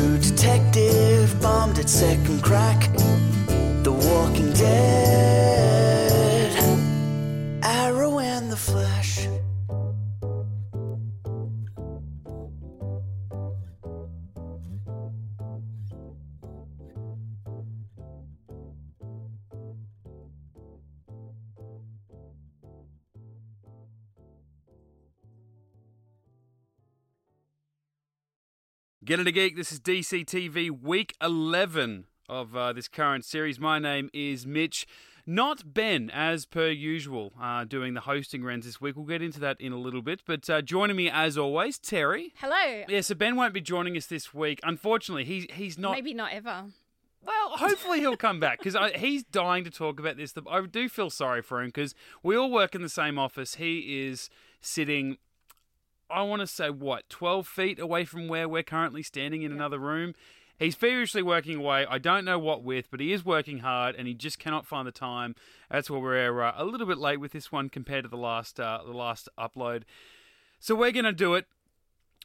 True Detective bombed at second crack. The Walking Dead. Get Into Geek. This is DCTV week 11 of uh, this current series. My name is Mitch, not Ben, as per usual, uh, doing the hosting rounds this week. We'll get into that in a little bit. But uh, joining me as always, Terry. Hello. Yeah, so Ben won't be joining us this week. Unfortunately, he's he's not. Maybe not ever. Well, hopefully he'll come back because he's dying to talk about this. I do feel sorry for him because we all work in the same office. He is sitting, I want to say, what, 12 feet away from where we're currently standing in another room. He's feverishly working away. I don't know what with, but he is working hard and he just cannot find the time. That's why we're uh, a little bit late with this one compared to the last uh, the last upload. So we're going to do it.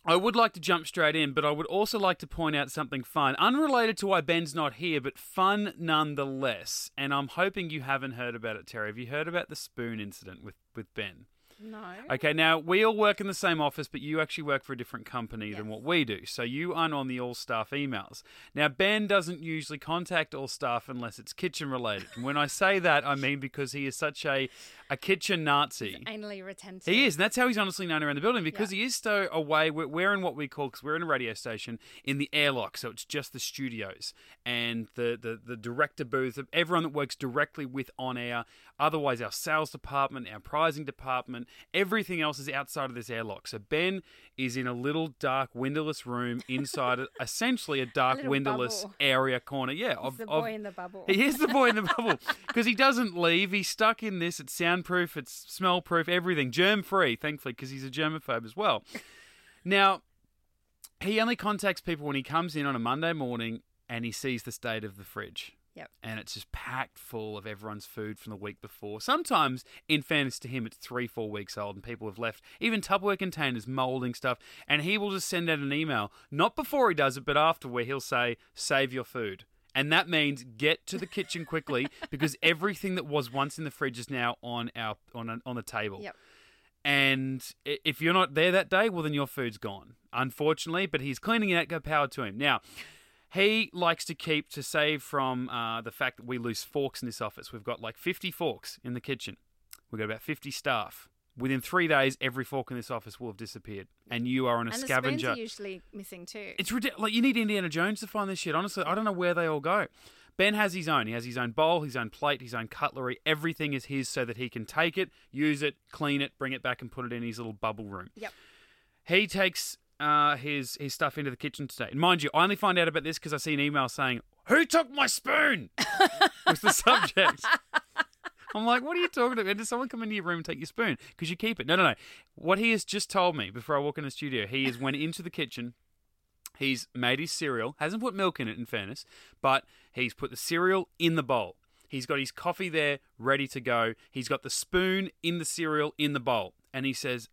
I would like to jump straight in, but I would also like to point out something fun, unrelated to why Ben's not here, but fun nonetheless. And I'm hoping you haven't heard about it, Terry. Have you heard about the spoon incident with, with Ben? No. Okay, now we all work in the same office, but you actually work for a different company than what we do. So you aren't on the all staff emails. Now, Ben doesn't usually contact all staff unless it's kitchen related. And when I say that, I mean because he is such a, a kitchen Nazi. Anally retentive. He is, and that's how he's honestly known around the building because Yeah. he is so away. We're, we're in what we call, because we're in a radio station, in the airlock, so it's just the studios and the, the, the director booth, everyone that works directly with on air. Otherwise, our sales department, our pricing department, everything else is outside of this airlock. So Ben is in a little dark windowless room inside a- essentially a dark little windowless bubble. area corner. Yeah, He's of, the of- boy in the bubble. he is the boy in the bubble because he doesn't leave. He's stuck in this. It's soundproof, it's smell proof, everything. Germ free, thankfully, because he's a germaphobe as well. Now, he only contacts people when he comes in on a Monday morning and he sees the state of the fridge. Yep. And it's just packed full of everyone's food from the week before. Sometimes, in fairness to him, it's three, four weeks old and people have left even Tupperware containers, molding stuff. And he will just send out an email, not before he does it, but after, where he'll say, save your food. And that means get to the kitchen quickly because everything that was once in the fridge is now on our on a, on the table. Yep. And if you're not there that day, well, then your food's gone, unfortunately. But he's cleaning it, out. go power to him. Now, he likes to keep, to save from uh, the fact that we lose forks in this office. We've got like 50 forks in the kitchen, we've got about 50 staff. Within three days, every fork in this office will have disappeared. And you are on a and the scavenger. are usually missing too. It's ridiculous. Like you need Indiana Jones to find this shit. Honestly, I don't know where they all go. Ben has his own. He has his own bowl, his own plate, his own cutlery. Everything is his, so that he can take it, use it, clean it, bring it back, and put it in his little bubble room. Yep. He takes uh, his his stuff into the kitchen today. And mind you, I only find out about this because I see an email saying, "Who took my spoon?" was the subject. I'm like, what are you talking about? Did someone come into your room and take your spoon? Because you keep it. No, no, no. What he has just told me before I walk in the studio, he has went into the kitchen. He's made his cereal. Hasn't put milk in it, in fairness, but he's put the cereal in the bowl. He's got his coffee there, ready to go. He's got the spoon in the cereal in the bowl, and he says,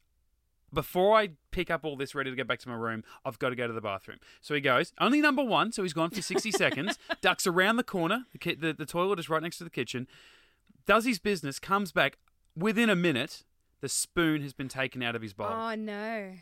before I pick up all this ready to go back to my room, I've got to go to the bathroom. So he goes, only number one, so he's gone for 60 seconds, ducks around the corner, the, ki- the, the toilet is right next to the kitchen, does his business, comes back within a minute, the spoon has been taken out of his bowl. Oh no.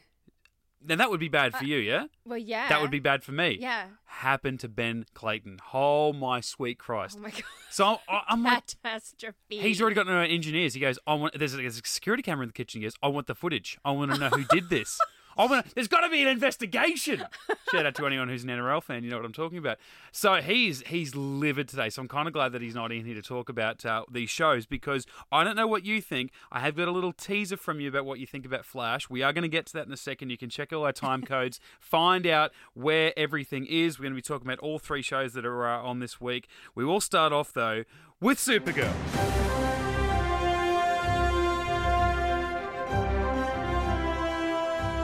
Now that would be bad for uh, you, yeah? Well, yeah. That would be bad for me. Yeah. Happened to Ben Clayton. Oh my sweet Christ. Oh my god. So I- I'm like, Catastrophe. He's already got no engineers. He goes, I want. There's a, there's a security camera in the kitchen. He goes, I want the footage. I want to know who did this. I. There's got to be an investigation. Shout out to anyone who's an NRL fan. You know what I'm talking about. So he's he's livid today. So I'm kind of glad that he's not in here to talk about uh, these shows because I don't know what you think. I have got a little teaser from you about what you think about Flash. We are going to get to that in a second. You can check all our time codes, find out where everything is. We're going to be talking about all three shows that are uh, on this week. We will start off though with Supergirl.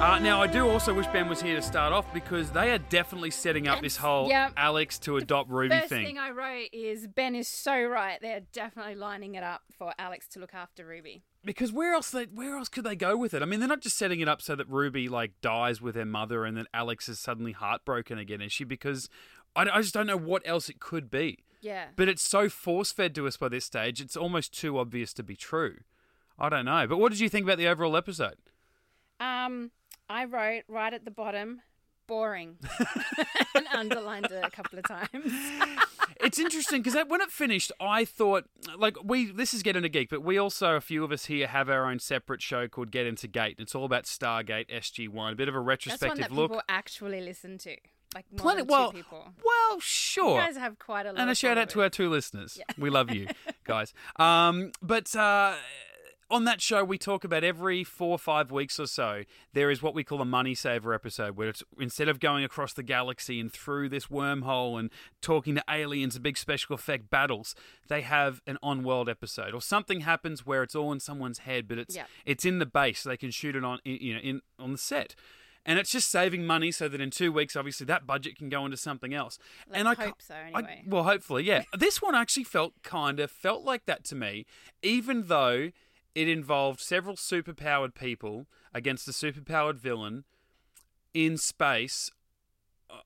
Uh, now, I do also wish Ben was here to start off because they are definitely setting up this whole yeah. Alex to adopt Ruby First thing. thing I wrote is Ben is so right. They're definitely lining it up for Alex to look after Ruby. Because where else they, where else could they go with it? I mean, they're not just setting it up so that Ruby like dies with her mother and then Alex is suddenly heartbroken again, is she? Because I, I just don't know what else it could be. Yeah. But it's so force fed to us by this stage, it's almost too obvious to be true. I don't know. But what did you think about the overall episode? Um, I wrote right at the bottom, boring, and underlined it a couple of times. it's interesting because when it finished, I thought like we this is Get Into Geek, but we also a few of us here have our own separate show called Get Into Gate. It's all about Stargate SG One, a bit of a retrospective That's one that look. people actually listen to. Like more Plenty- than well, two people. well, sure. You guys have quite a lot. and a shout out to our two listeners. We love you guys. Um, but uh, on that show, we talk about every four or five weeks or so, there is what we call a money saver episode, where it's instead of going across the galaxy and through this wormhole and talking to aliens and big special effect battles, they have an on world episode. Or something happens where it's all in someone's head, but it's Yeah. it's in the base, so they can shoot it on you know in on the set. And it's just saving money so that in two weeks, obviously, that budget can go into something else. and I Let's hope so, I- anyway. well, hopefully, yeah. this one actually felt kind of felt like that to me, even though it involved several superpowered people against a superpowered villain in space uh,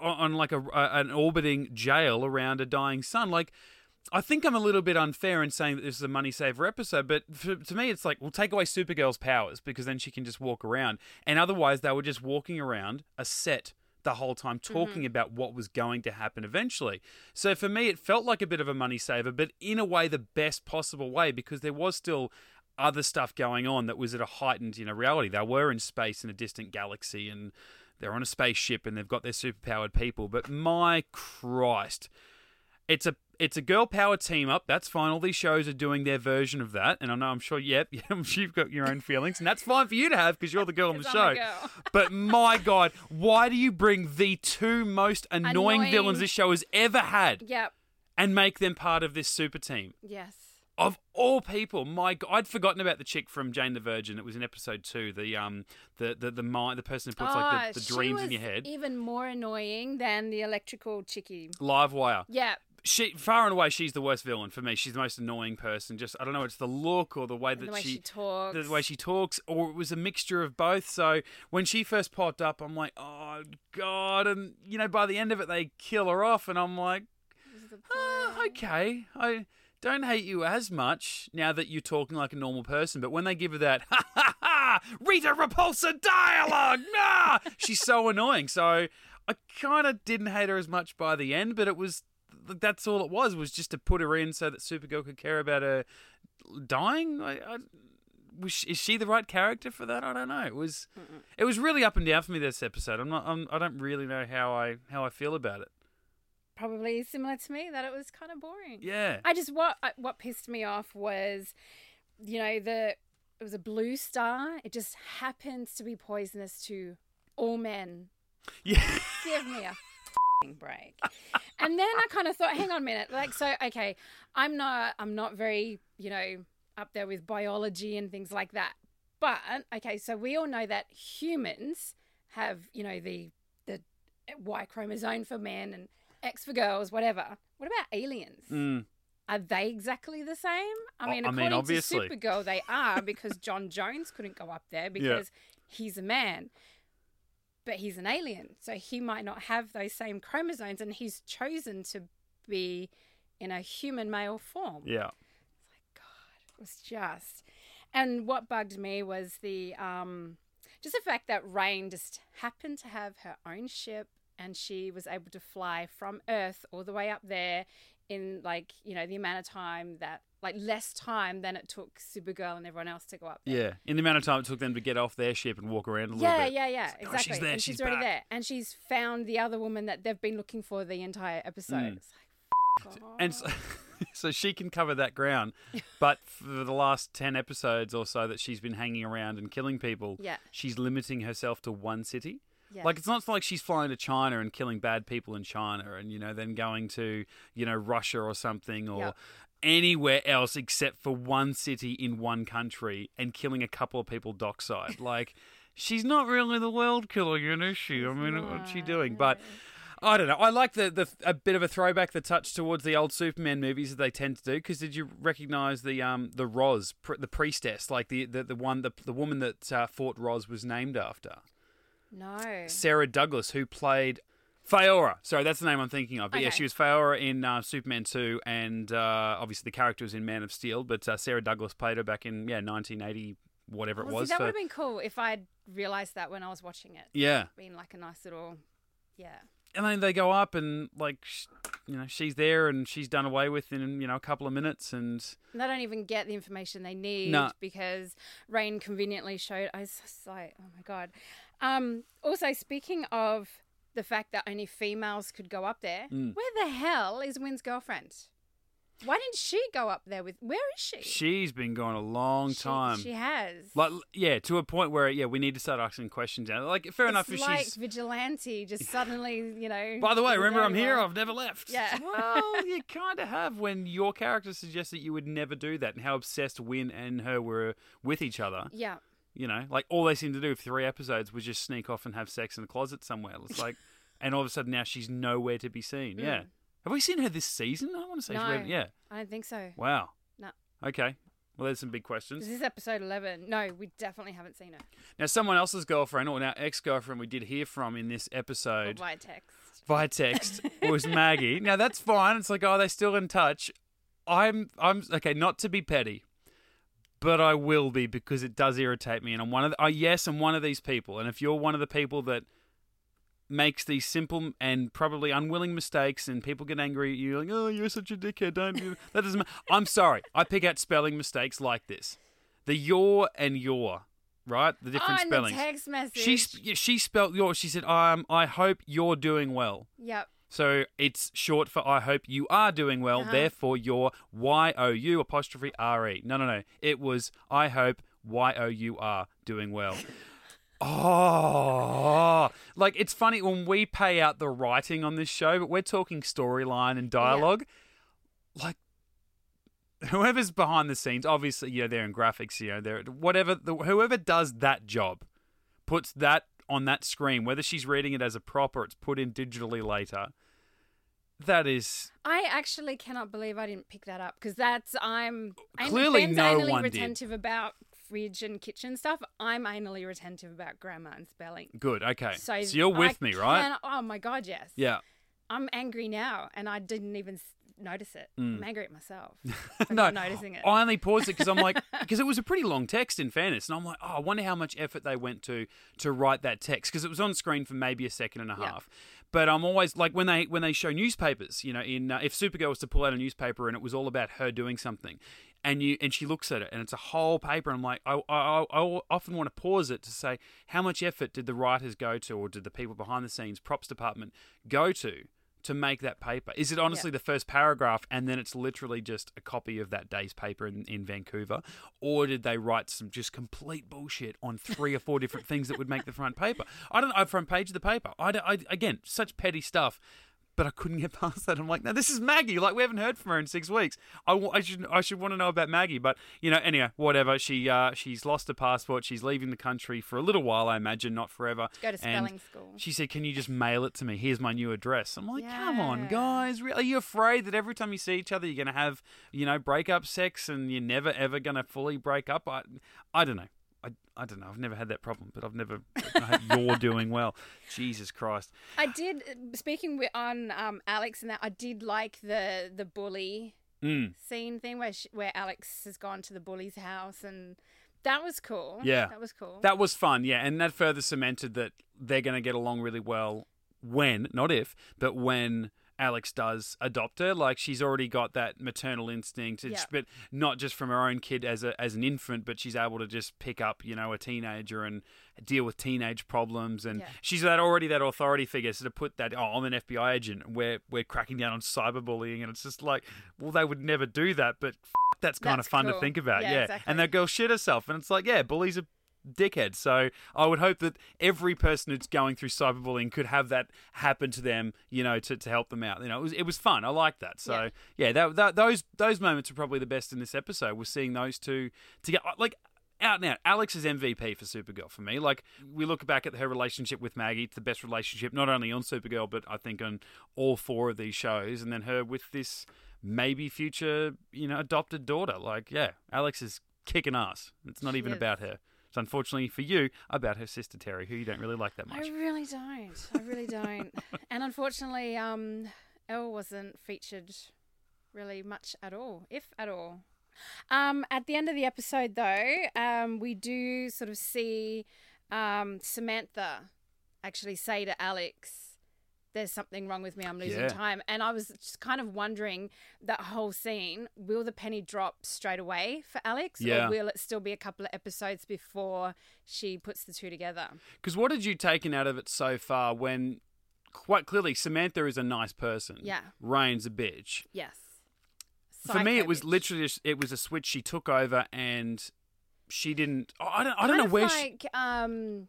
on, on like a an orbiting jail around a dying sun. Like, I think I'm a little bit unfair in saying that this is a money saver episode, but for, to me, it's like, we'll take away Supergirl's powers because then she can just walk around. And otherwise, they were just walking around a set the whole time talking mm-hmm. about what was going to happen eventually. So for me, it felt like a bit of a money saver, but in a way, the best possible way because there was still other stuff going on that was at a heightened, you know, reality. They were in space in a distant galaxy and they're on a spaceship and they've got their superpowered people. But my Christ, it's a it's a girl power team up. That's fine. All these shows are doing their version of that, and I know I'm sure. Yep, you've got your own feelings, and that's fine for you to have because you're the girl on the show. I'm a girl. But my God, why do you bring the two most annoying, Annoying. villains this show has ever had Yep. and make them part of this super team? Yes. Of all people, my God, I'd forgotten about the chick from Jane the Virgin. It was in episode two. The um, the the the mind, the person who puts like Ah, the, the she dreams in your head. Even more annoying than the electrical chickie. Live wire. Yeah. She far and away she's the worst villain for me. She's the most annoying person. Just I don't know, it's the look or the way that the way she, she talks. the way she talks, or it was a mixture of both. So when she first popped up, I'm like, oh god, and you know by the end of it they kill her off, and I'm like, ah, okay, I don't hate you as much now that you're talking like a normal person. But when they give her that ha ha ha Rita Repulsa dialogue, nah, she's so annoying. So I kind of didn't hate her as much by the end, but it was that's all it was was just to put her in so that Supergirl could care about her dying. I, I, was is she the right character for that? I don't know. It was it was really up and down for me this episode. I'm not. I'm, I don't really know how I how I feel about it. Probably similar to me that it was kind of boring. Yeah. I just what what pissed me off was, you know, the it was a blue star. It just happens to be poisonous to all men. Yeah. Give me a break. And then I kind of thought, hang on a minute, like so. Okay, I'm not I'm not very you know up there with biology and things like that. But okay, so we all know that humans have you know the the Y chromosome for men and X for girls, whatever. What about aliens? Mm. Are they exactly the same? I Oh, mean, I mean, according obviously. to Supergirl, they are because John Jones couldn't go up there because he's a man, but he's an alien, so he might not have those same chromosomes, and he's chosen to be in a human male form. Yeah. It's like God, it was just, and what bugged me was the um, just the fact that Reign just happened to have her own ship, and she was able to fly from Earth all the way up there in like you know the amount of time that like less time than it took Supergirl and everyone else to go up there. Yeah, in the amount of time it took them to get off their ship and walk around a little Yeah, bit. yeah, yeah, It's like, oh, exactly. she's there, and she's, she's already back. there, and she's found the other woman that they've been looking for the entire episode. Mm. It's like, And so, so she can cover that ground, but for the last 10 episodes or so that she's been hanging around and killing people, Yeah. she's limiting herself to one city. Yeah. Like it's not like she's flying to China and killing bad people in China and you know then going to, you know, Russia or something or Yep. anywhere else except for one city in one country and killing a couple of people dockside. like she's not really the world killer, you know, is she? I mean, what's she doing? But I don't know. I like the, the a bit of a throwback, the touch towards the old Superman movies that they tend to do. Because did you recognise the um the Rozz, pr- the priestess, like the the, the one the the woman that uh, fought Rozz was named after no. Sarah Douglas, who played Faora. Sorry, that's the name I'm thinking of. But yeah, she was Faora in uh, Superman 2, and uh, obviously the character was in Man of Steel. But uh, Sarah Douglas played her back in yeah 1980, whatever it Well, see, was. that for- would have been cool if I'd realised that when I was watching it. yeah, Been like a nice little, yeah. and then they go up and like you know she's there and she's done away with in you know a couple of minutes and And they don't even get the information they need No. because Reign conveniently showed. I was just like, oh my god. Um, also, speaking of the fact that only females could go up there, Mm. where the hell is Winn's girlfriend? Why didn't she go up there with? Where is she? she's been gone a long She- time. She has. like yeah, to a point where yeah, we need to start asking questions now. Like fair enough it's if like she's. vigilante, just suddenly, you know. By the way, remember I'm here. anywhere. I've never left. Yeah. Well, you kind of have when your character suggests that you would never do that, and how obsessed Winn and her were with each other. Yeah. You know, like all they seemed to do for three episodes was just sneak off and have sex in the closet somewhere. It's like, and all of a sudden now she's nowhere to be seen. Yeah. Have we seen her this season? I want to say, Mm. No. yeah. I don't think so. Wow. No. Okay. Well, there's some big questions. This is episode 11. No, we definitely haven't seen her. Now, someone else's girlfriend, or now ex-girlfriend, we did hear from in this Or episode. via text. via text was Maggie. Now that's fine. It's like, oh, they still in touch. I'm, I'm okay. Not to be petty, but I will be because it does irritate me. And I'm one of, the, oh, yes, I'm one of these people. And if you're one of the people that makes these simple and probably unwilling mistakes, and people get angry at you, like, oh, you're such a dickhead, don't you? That doesn't. ma- I'm sorry. I pick out spelling mistakes like this. The your and your, right? The different oh, spellings. the text message. She she spelled your. She said, um, I hope you're doing well. Yep. So it's short for I hope you are doing well. Uh-huh. Therefore, your Y O U apostrophe R E. No, no, no. It was I hope Y O U are doing well. Oh, like it's funny when we pay out the writing on this show, but we're talking storyline and dialogue. Like whoever's behind the scenes, obviously, you know, they're in graphics, you know, they're whatever. The, whoever does that job puts that on that screen, whether she's reading it as a prop or it's put in digitally later. That is I actually cannot believe I didn't pick that up because that's I'm I'm- Clearly no anally one did. retentive about fridge and kitchen stuff. I'm anally retentive about grammar and spelling. good. Okay, So, you're with I me, right? can- oh my god, yes. Yeah. I'm angry now, and I didn't even notice it. I'm angry at myself for Mm. No, not noticing it. I only paused it because I'm like, because it was a pretty long text in fairness, and I'm like, oh, I wonder how much effort they went to to write that text because it was on screen for maybe a second and a Yeah. half. But I'm always like when they when they show newspapers, you know, in uh, if Supergirl was to pull out a newspaper and it was all about her doing something, and you and she looks at it and it's a whole paper, and I'm like, I, I, I often want to pause it to say how much effort did the writers go to, or did the people behind the scenes, props department, go to to make that paper? Is it honestly the first paragraph and then it's literally just a copy of that day's paper in, in Vancouver? Or did they write some just complete bullshit on three or four different things that would make the front paper? I don't know, front page of the paper. I, I again, such petty stuff. But I couldn't get past that. I'm like, no, this is Maggie. Like we haven't heard from her in six weeks. I, should I should want to know about Maggie. But you know, anyway, whatever. She uh, she's lost her passport. She's leaving the country for a little while, I imagine, not forever. Go to And spelling school. She said, "Can you just mail it to me? Here's my new address." I'm like, "Come on, Yeah. guys! Re- Are you afraid that every time you see each other, you're gonna have, you know, breakup sex, and you're never ever gonna fully break up?" I, I don't know. I, I don't know. I've never had that problem, but I've never. you're doing well. Jesus Christ. I did. Speaking wi- on um, Alex and that, I did like the the bully Mm. scene thing where she, where Alex has gone to the bully's house, and that was cool. Yeah. that was cool. That was fun, yeah, and that further cemented that they're going to get along really well when, not if, but when Alex does adopt her. Like she's already got that maternal instinct, Yeah. but not just from her own kid as a as an infant, but she's able to just pick up, you know, a teenager and deal with teenage problems. And Yeah. she's that already that authority figure. So to put that, oh, I'm an FBI agent. We're we're cracking down on cyberbullying, and it's just like, well, they would never do that, but f- that's kind That's of fun to think about. Yeah, Yeah, exactly. and that girl shit herself, and it's like, yeah, bullies are dickheads. So I would hope that every person who's going through cyberbullying could have that happen to them, you know, to, to help them out. You know, it was it was fun. I liked that. So yeah, that, that, those those moments are probably the best in this episode. We're seeing those two together, like. Out and out, Alex is MVP for Supergirl for me. Like we look back at her relationship with Maggie, it's the best relationship not only on Supergirl but I think on all four of these shows, and then her with this maybe future, you know, adopted daughter. Like, yeah, Alex is kicking ass. It's not She even is. about her. It's unfortunately for you about her sister Terry, who you don't really like that much. I really don't. I really don't. and unfortunately, um, Elle wasn't featured really much at all, if at all. Um, at the end of the episode, though, um, we do sort of see um, Samantha actually say to Alex, "There's something wrong with me. I'm losing Yeah. time." And I was just kind of wondering that whole scene: will the penny drop straight away for Alex, Yeah. or will it still be a couple of episodes before she puts the two together? Because what had you taken out of it so far? When quite clearly Samantha is a nice person. Yeah. Reign's a bitch. Yes. for me, it was bitch. literally just, it was a switch she took over and she didn't. I don't. I don't know where she. um,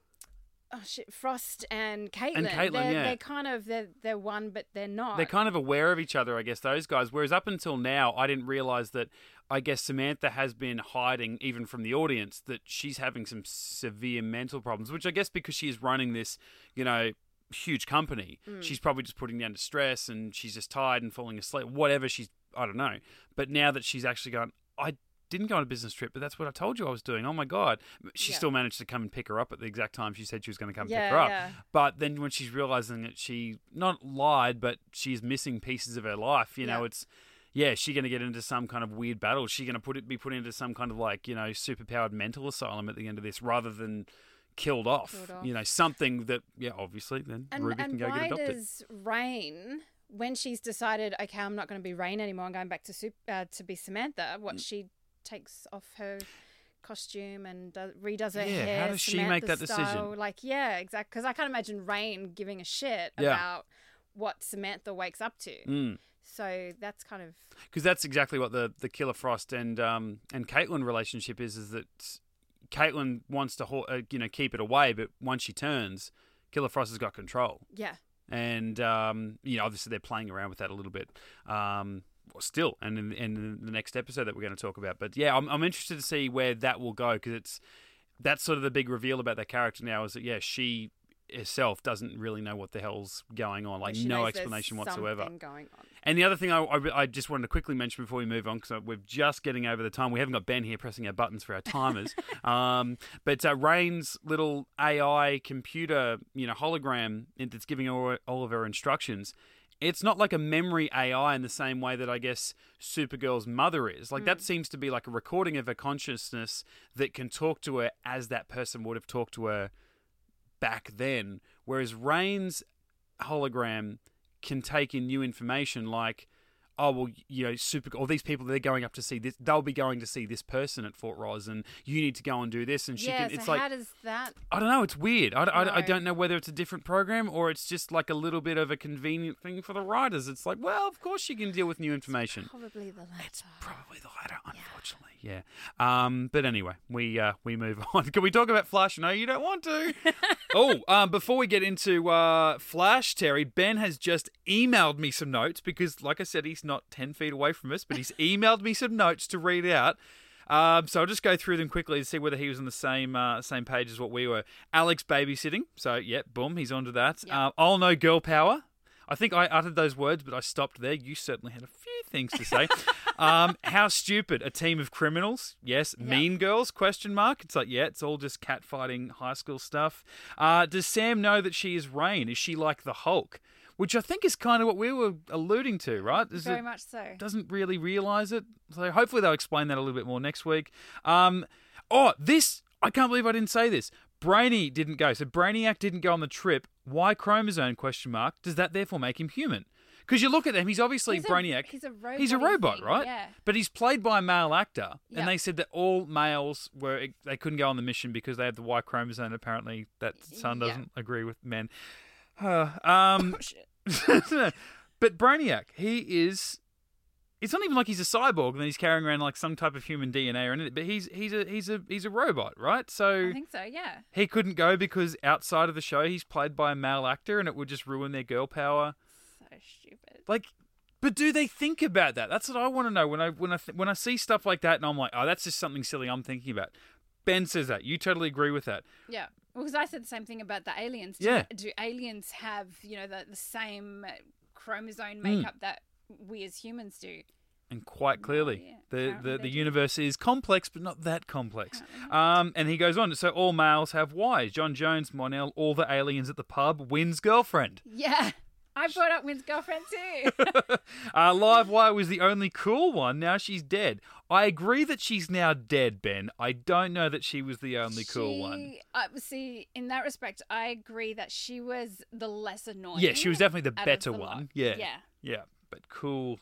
oh shit, Frost and Caitlin. And Caitlin, they're, yeah. they're kind of they're they're one, but they're not. They're kind of aware of each other, I guess, those guys. Whereas up until now, I didn't realize that, I guess Samantha has been hiding, even from the audience, that she's having some severe mental problems, which I guess because she is running this, you know, huge company, Mm. she's probably just putting down to stress and she's just tired and falling asleep, whatever she's, I don't know. But now that she's actually gone, I didn't go on a business trip, but that's what I told you I was doing. Oh my God. She Yeah. still managed to come and pick her up at the exact time she said she was going to come Yeah, pick her up. yeah. But then when she's realizing that she not lied, but she's missing pieces of her life, you know, it's yeah, she going to get into some kind of weird battle. She going to put it be put into some kind of like you know superpowered mental asylum at the end of this, rather than killed off. Killed off. You know, something that yeah, obviously then and Ruby and can go why get adopted. does Reign, when she's decided, okay, I'm not going to be Reign anymore, I'm going back to Sup- uh, to be Samantha. Mm. What she takes off her costume and does, redoes her Yeah, hair. how does she make that decision? Like, yeah, exactly. Because I can't imagine Reign giving a shit Yeah. about what Samantha wakes up to. Mm. So that's kind of because that's exactly what the the Killer Frost and um and Caitlin relationship is. Is that Caitlin wants to uh, you know keep it away, but once she turns, Killer Frost has got control. yeah. and um, you know, obviously they're playing around with that a little bit. Um, still, and in, in the next episode that we're going to talk about. But yeah, I'm, I'm interested to see where that will go because it's that's sort of the big reveal about that character now is that yeah, she herself doesn't really know what the hell's going on, like She no explanation whatsoever. And the other thing I, I, I just wanted to quickly mention before we move on, because we're just getting over the time. We haven't got Ben here pressing our buttons for our timers. um, but uh, Reign's little AI computer, you know, hologram that's giving all, all of her instructions. It's not like a memory AI in the same way that I guess Supergirl's mother is. Like that hmm. seems to be like a recording of her consciousness that can talk to her as that person would have talked to her back then. Whereas Reign's hologram can take in new information like oh well you know super or these people they're going up to see this they'll be going to see this person at Fort Rozz and you need to go and do this and she yeah, can it's so like how does that? i don't know it's weird I, I, I don't know whether it's a different program or it's just like a little bit of a convenient thing for the writers it's like well of course you can deal with new information Probably the latter. it's probably the latter, unfortunately. Yeah. Um, but anyway, we uh, we move on. Can we talk about Flash? No, you don't want to. oh, um, before we get into uh, Flash, Terry, Ben has just emailed me some notes because, like I said, he's not ten feet away from us, but he's emailed me some notes to read out. Um, so I'll just go through them quickly to see whether he was on the same uh, same page as what we were. Alex babysitting. So yeah, boom, he's onto that. Yeah. Uh, I'll know girl power. I think I uttered those words, but I stopped there. You certainly had a few things to say. um, how stupid! A team of criminals? Yes. Mean girls? Question mark. It's like yeah, it's all just catfighting high school stuff. Uh, does Sam know that she is Reign? Is she like the Hulk? Which I think is kind of what we were alluding to, right? Is Very much so. doesn't really realize it? So hopefully they'll explain that a little bit more next week. Um, oh, this I can't believe I didn't say this. Brainy didn't go. So Brainiac didn't go on the trip. Why chromosome? Question mark. Does that therefore make him human? Because you look at him, he's obviously He's a- Brainiac. he's a robot. He's a robot, right? Yeah. But he's played by a male actor, Yeah. and they said that all males were they couldn't go on the mission because they had the Y chromosome. Apparently, that sun doesn't agree with men. Uh, um, Oh, but Brainiac, he is. It's not even like he's a cyborg and he's carrying around like some type of human DNA or anything. But he's he's a he's a he's a robot, right? So I think so. Yeah. he couldn't go because outside of the show he's played by a male actor and it would just ruin their girl power. So stupid. Like, but do they think about that? That's what I want to know when I when I th- when I see stuff like that and I'm like, oh, that's just something silly I'm thinking about. Ben says that. You totally agree with that. Yeah. Well, because I said the same thing about the aliens. Do, Yeah. Do aliens have you know the the same chromosome Hmm. makeup that we as humans do? And quite clearly, idea. the, the, the universe is complex, but not that complex. Um, and he goes on. So all males have Ys. John Jones, Mon-El, all the aliens at the pub, Winn's girlfriend. Yeah. I brought up Winn's girlfriend too. Uh, Live Wire was the only cool one. Now she's dead. I agree that she's now dead, Ben. I don't know that she was the only cool one. Uh, see, in that respect, I agree that she was the less annoying. Yeah, she was definitely the out of better the one. lot. Yeah. Yeah. Yeah, but cool.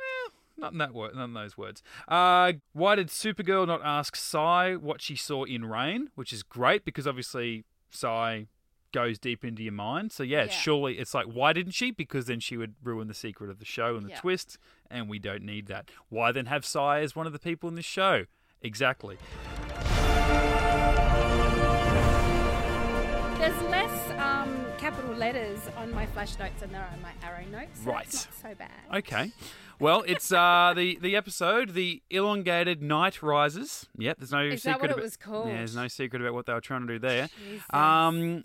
Eh, not in that word, not in those words. Uh, why did Supergirl not ask Psi what she saw in Reign? Which is great because obviously Psi goes deep into your mind. So yeah, Yeah. surely it's like why didn't she? Because then she would ruin the secret of the show and the Yeah. twist, and we don't need that. Why then have Psi as one of the people in this show? Exactly. There's less um, capital letters on my flash notes than there are on my arrow notes. So Right. So bad. Okay. Well, it's uh, the the episode, the Elongated Knight Rises. Yep, there's no Is secret that what it about, was called? Yeah, there's no secret about what they were trying to do there. Jesus. Um,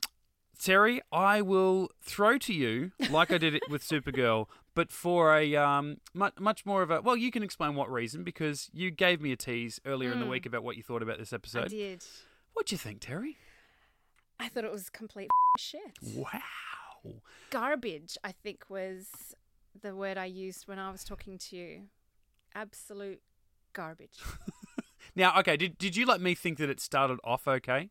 Terry, I will throw to you like I did it with Supergirl, but for a um, much, much more of a. Well, you can explain what reason because you gave me a tease earlier in the week about what you thought about this Mm. I episode. did. What do you think, Terry? I thought it was complete shit. Wow. Garbage, I think, was the word I used when I was talking to you. Absolute garbage. Now, okay, did did you let me think that it started off okay?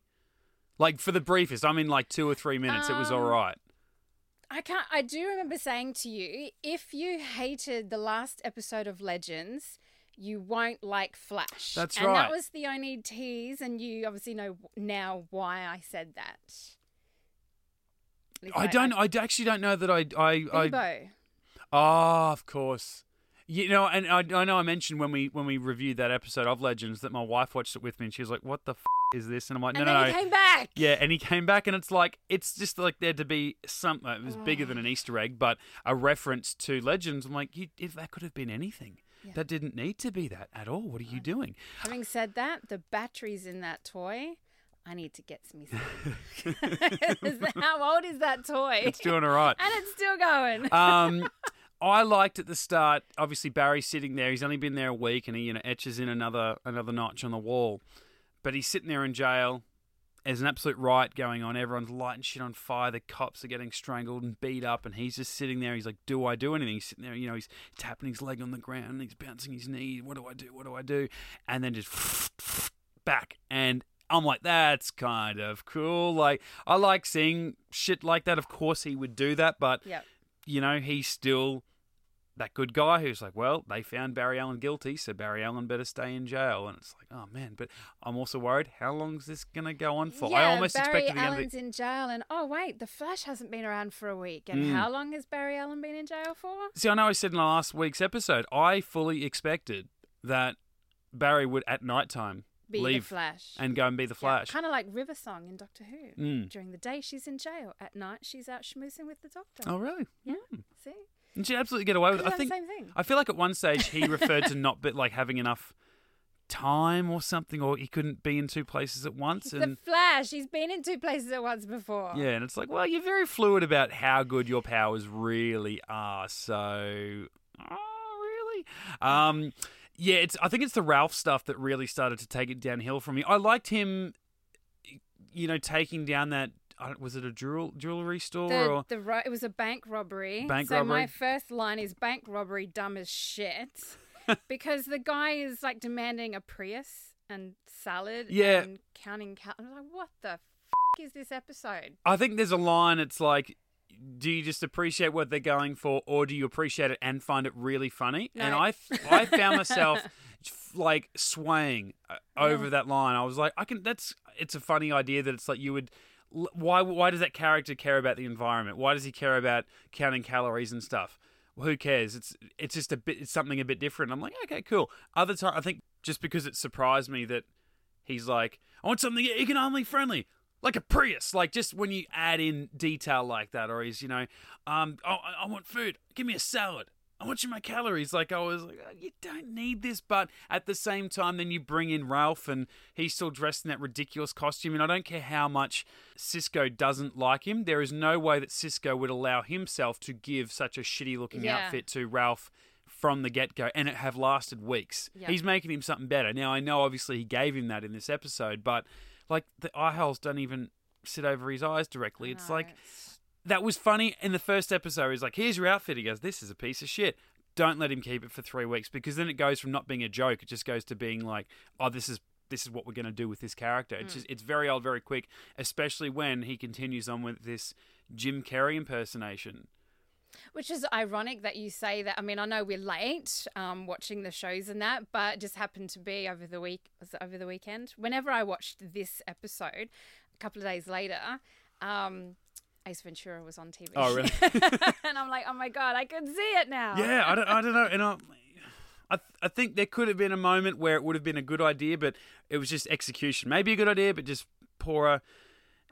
Like for the briefest, I mean, like two or three minutes, it was all Um. I can't. I do remember saying to you, if you hated the last episode of Legends, you won't like Flash. That's and right. that was the only tease, and you obviously know now why I said that. At I don't. I actually don't know that I. I. I Beebo. oh, of course. You know, and I, I know I mentioned when we when we reviewed that episode of Legends that my wife watched it with me, and she was like, "What the f- is this?" And I'm like, "No, and no, no." he came back. Yeah, and he came back, and it's like it's just like there to be some. uh, It was bigger than an Easter egg, but a reference to Legends. I'm like, you, if that could have been anything, that didn't need to be that at all. What are you doing? Having said that, the batteries in that toy, I need to get some. How old is that toy? It's doing all right. and it's still going. Um, I liked at the start. Obviously, Barry's sitting there. He's only been there a week, and he you know etches in another another notch on the wall. But he's sitting there in jail. There's an absolute riot going on. Everyone's lighting shit on fire. The cops are getting strangled and beat up, and he's just sitting there. He's like, "Do I do anything?" He's sitting there, you know, he's tapping his leg on the ground, and he's bouncing his knee. What do I do? What do I do? And then just back, and I'm like, that's kind of cool. Like, I like seeing shit like that. Of course, he would do that, but yep. you know, he's still that good guy who's like, well, they found Barry Allen guilty, so Barry Allen better stay in jail. And it's like, oh man, but I'm also worried, how long's this gonna go on for? Yeah, I almost Barry expected the end of Allen's the. in jail, and oh wait, the Flash hasn't been around for a week. And Mm. how long has Barry Allen been in jail for? See, I know I said in last week's episode, I fully expected that Barry would at night time Be leave the Flash. and go and be the Flash. kind of like River Song in Doctor Who. Mm. During the day, she's in jail. At night, she's out schmoozing with the Doctor. Oh really? Yeah. See, And she absolutely get away with it. I think. same thing. I feel like at one stage he referred to not but like having enough time or something, or he couldn't be in two places at once. And the Flash. He's been in two places at once before. Yeah, and it's like, well, you're very fluid about how good your powers really are. So, oh, really? Um, yeah, it's. I think it's the Ralph stuff that really started to take it downhill for me. I liked him, you know, taking down that. I don't- Was it a jewel, jewelry store The, or? the ro- it was a bank robbery. Bank so my first line is bank robbery, dumb as shit, because the guy is like demanding a Prius and salad. Yeah. And counting cal- I'm like, what the? F-? is this episode? I think there's a line. It's like, do you just appreciate what they're going for, or do you appreciate it and find it really funny? And I, I found myself like swaying uh, over that line. I was like, I can. That's. It's a funny idea that it's like you would. Why? Why does that character care about the environment? Why does he care about counting calories and stuff? Well, who cares? It's it's just a bit. It's something a bit different. I'm like, okay, cool. Other time, I think just because it surprised me that he's like, I want something economically friendly, like a Prius. Like just when you add in detail like that, or he's, you know, um, I I want food. Give me a salad. I want you my calories. Like I was like, oh, you don't need this, but at the same time, then you bring in Ralph, and he's still dressed in that ridiculous costume. And I don't care how much Cisco doesn't like him. There is no way that Cisco would allow himself to give such a shitty looking Yeah. outfit to Ralph from the get go, and it have lasted weeks. Yeah. He's making him something better. Now I know obviously he gave him that in this episode, but like the eye holes don't even sit over his eyes directly. It's No, like it's- that was funny in the first episode. He's like, "Here's your outfit." He goes, "This is a piece of shit." Don't let him keep it for three weeks because then it goes from not being a joke. It just goes to being like, "Oh, this is this is what we're going to do with this character." It's just it's very old, very quick, especially when he continues on with this Jim Carrey impersonation. Which is ironic that you say that. I mean, I know we're late um, watching the shows and that, but it just happened to be over the week, over the weekend. Whenever I watched this episode, a couple of days later, um, Ace Ventura was on TV. Oh, really? and I'm like, oh my god, I can see it now. Yeah, I don't, I don't know. And I, I, I think there could have been a moment where it would have been a good idea, but it was just execution. Maybe a good idea, but just poorer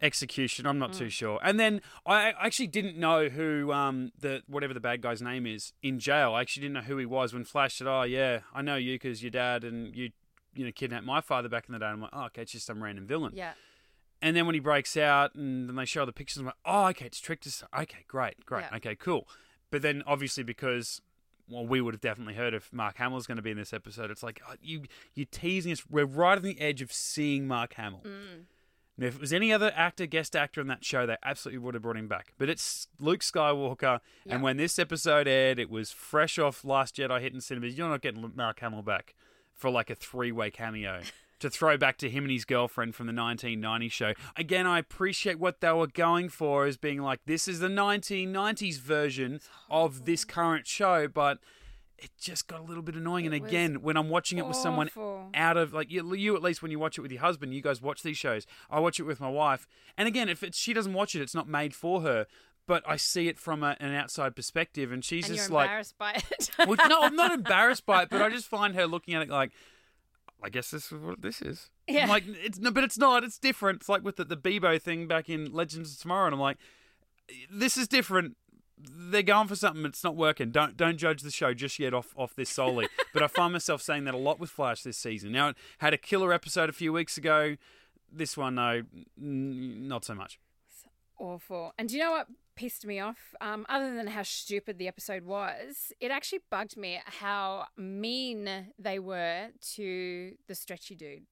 execution. I'm not too sure. And then I actually didn't know who um the whatever the bad guy's name is in jail. I actually didn't know who he was when Flash said, "Oh yeah, I know you because your dad and you." You know, kidnapped my father back in the day. I'm like, oh, okay, it's just some random villain. Yeah. And then when he breaks out and then they show the pictures, I'm like, oh, okay, it's tricked us. Okay, great, great. Yeah. Okay, cool. But then obviously because well, we would have definitely heard if Mark Hamill is going to be in this episode. It's like oh, you you're teasing us. We're right on the edge of seeing Mark Hamill. Mm. Now, if it was any other actor, guest actor in that show, they absolutely would have brought him back. But it's Luke Skywalker, Yeah. and when this episode aired, it was fresh off Last Jedi hitting cinemas. You're not getting Mark Hamill back for like a three way cameo. To throw back to him and his girlfriend from the 1990 show. Again, I appreciate what they were going for as being like, this is the 1990s version of this current show, but it just got a little bit annoying. It and again, when I'm watching it with someone Awful. out of like you, you at least when you watch it with your husband, you guys watch these shows. I watch it with my wife, and again, if it's, she doesn't watch it, it's not made for her. But I see it from a, an outside perspective, and she's And you're just like, embarrassed by it. well, no, I'm not embarrassed by it, but I just find her looking at it like, I guess this is what this is. Yeah. I'm like, it's no, but it's not. It's different. It's like with the, the Beebo thing back in Legends of Tomorrow, and I'm like, this is different. They're going for something. It's not working. Don't don't judge the show just yet off off this solely. but I find myself saying that a lot with Flash this season. Now it had a killer episode a few weeks ago. This one, no, n- not so much. Awful. And do you know what pissed me off? Um, other than how stupid the episode was, it actually bugged me how mean they were to the stretchy dude.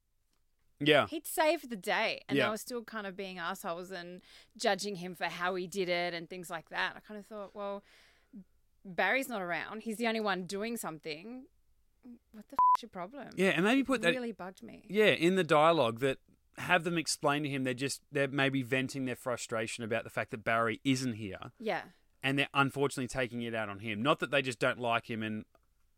Yeah, He'd saved the day, and Yeah. they were still kind of being assholes and judging him for how he did it and things like that. I kind of thought, well, Barry's not around. He's the only one doing something. What the f- is your problem? yeah, and maybe put it that really bugged me. Yeah, in the dialogue that have them explain to him they're just they're maybe venting their frustration about the fact that Barry isn't here Yeah. and they're unfortunately taking it out on him. Not that they just don't like him and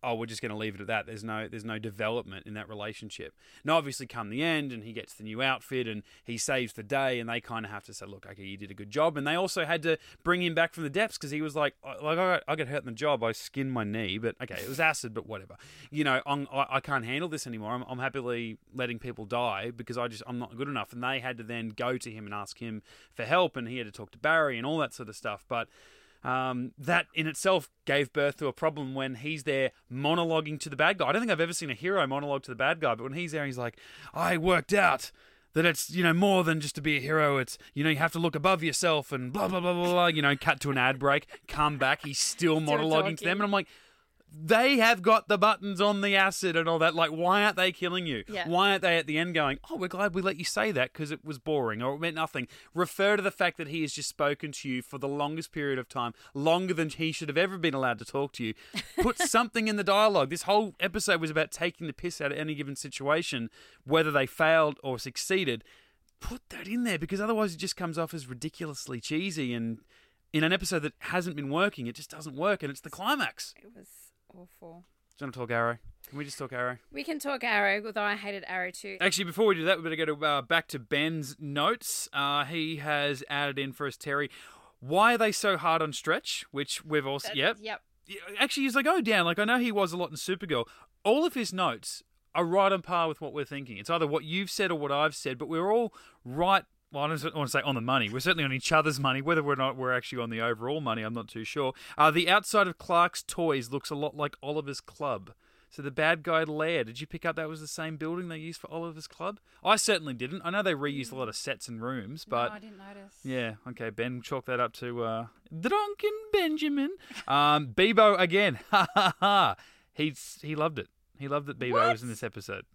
oh we're just going to leave it at that. There's no there's no development in that relationship. Now obviously come the end and he gets the new outfit and he saves the day and they kind of have to say look okay you did a good job. And they also had to bring him back from the depths because he was like "I- like I got, I got hurt in the job. I skinned my knee but okay it was acid but whatever. You know I'm, I, I can't handle this anymore. I'm, I'm happily letting people die because I just I'm not good enough. And they had to then go to him and ask him for help and he had to talk to Barry and all that sort of stuff. But um, that in itself gave birth to a problem when he's there monologuing to the bad guy. I don't think I've ever seen a hero monologue to the bad guy, but when he's there, he's like, I worked out that it's, you know, more than just to be a hero. It's, you know, you have to look above yourself and blah, blah, blah, blah, blah. You know, cut to an ad break, come back, he's still monologuing to them. And I'm like, they have got the buttons on the acid and all that. Like, why aren't they killing you? Yeah. Why aren't they at the end going, oh, we're glad we let you say that because it was boring or it meant nothing? Refer to the fact that he has just spoken to you for the longest period of time, longer than he should have ever been allowed to talk to you. Put something in the dialogue. This whole episode was about taking the piss out of any given situation, whether they failed or succeeded. put that in there because otherwise it just comes off as ridiculously cheesy and in an episode that hasn't been working, it just doesn't work and it's the climax. It was awful. Do you want to talk Arrow? Can we just talk Arrow? We can talk Arrow, although I hated Arrow too. Actually, before we do that, we better go to, uh, back to Ben's notes. Uh, he has added in for us, Terry. Why are they so hard on Stretch? Which we've also, Uh, yep. Yep. Actually, as I go down, like I know he was a lot in Supergirl. All of his notes are right on par with what we're thinking. It's either what you've said or what I've said, but we're all right. Well, I don't want to say on the money. We're certainly on each other's money. Whether or not we're actually on the overall money, I'm not too sure. Uh, the outside of Clark's toys looks a lot like Oliver's Club. So the bad guy Lair, did you pick up that was the same building they used for Oliver's Club? I certainly didn't. I know they reused a lot of sets and rooms, but no, I didn't notice. yeah, okay, Ben, chalk that up to uh, Drunken Benjamin. Um, Beebo again, ha ha ha. He's he loved it. He loved that Beebo was in this episode.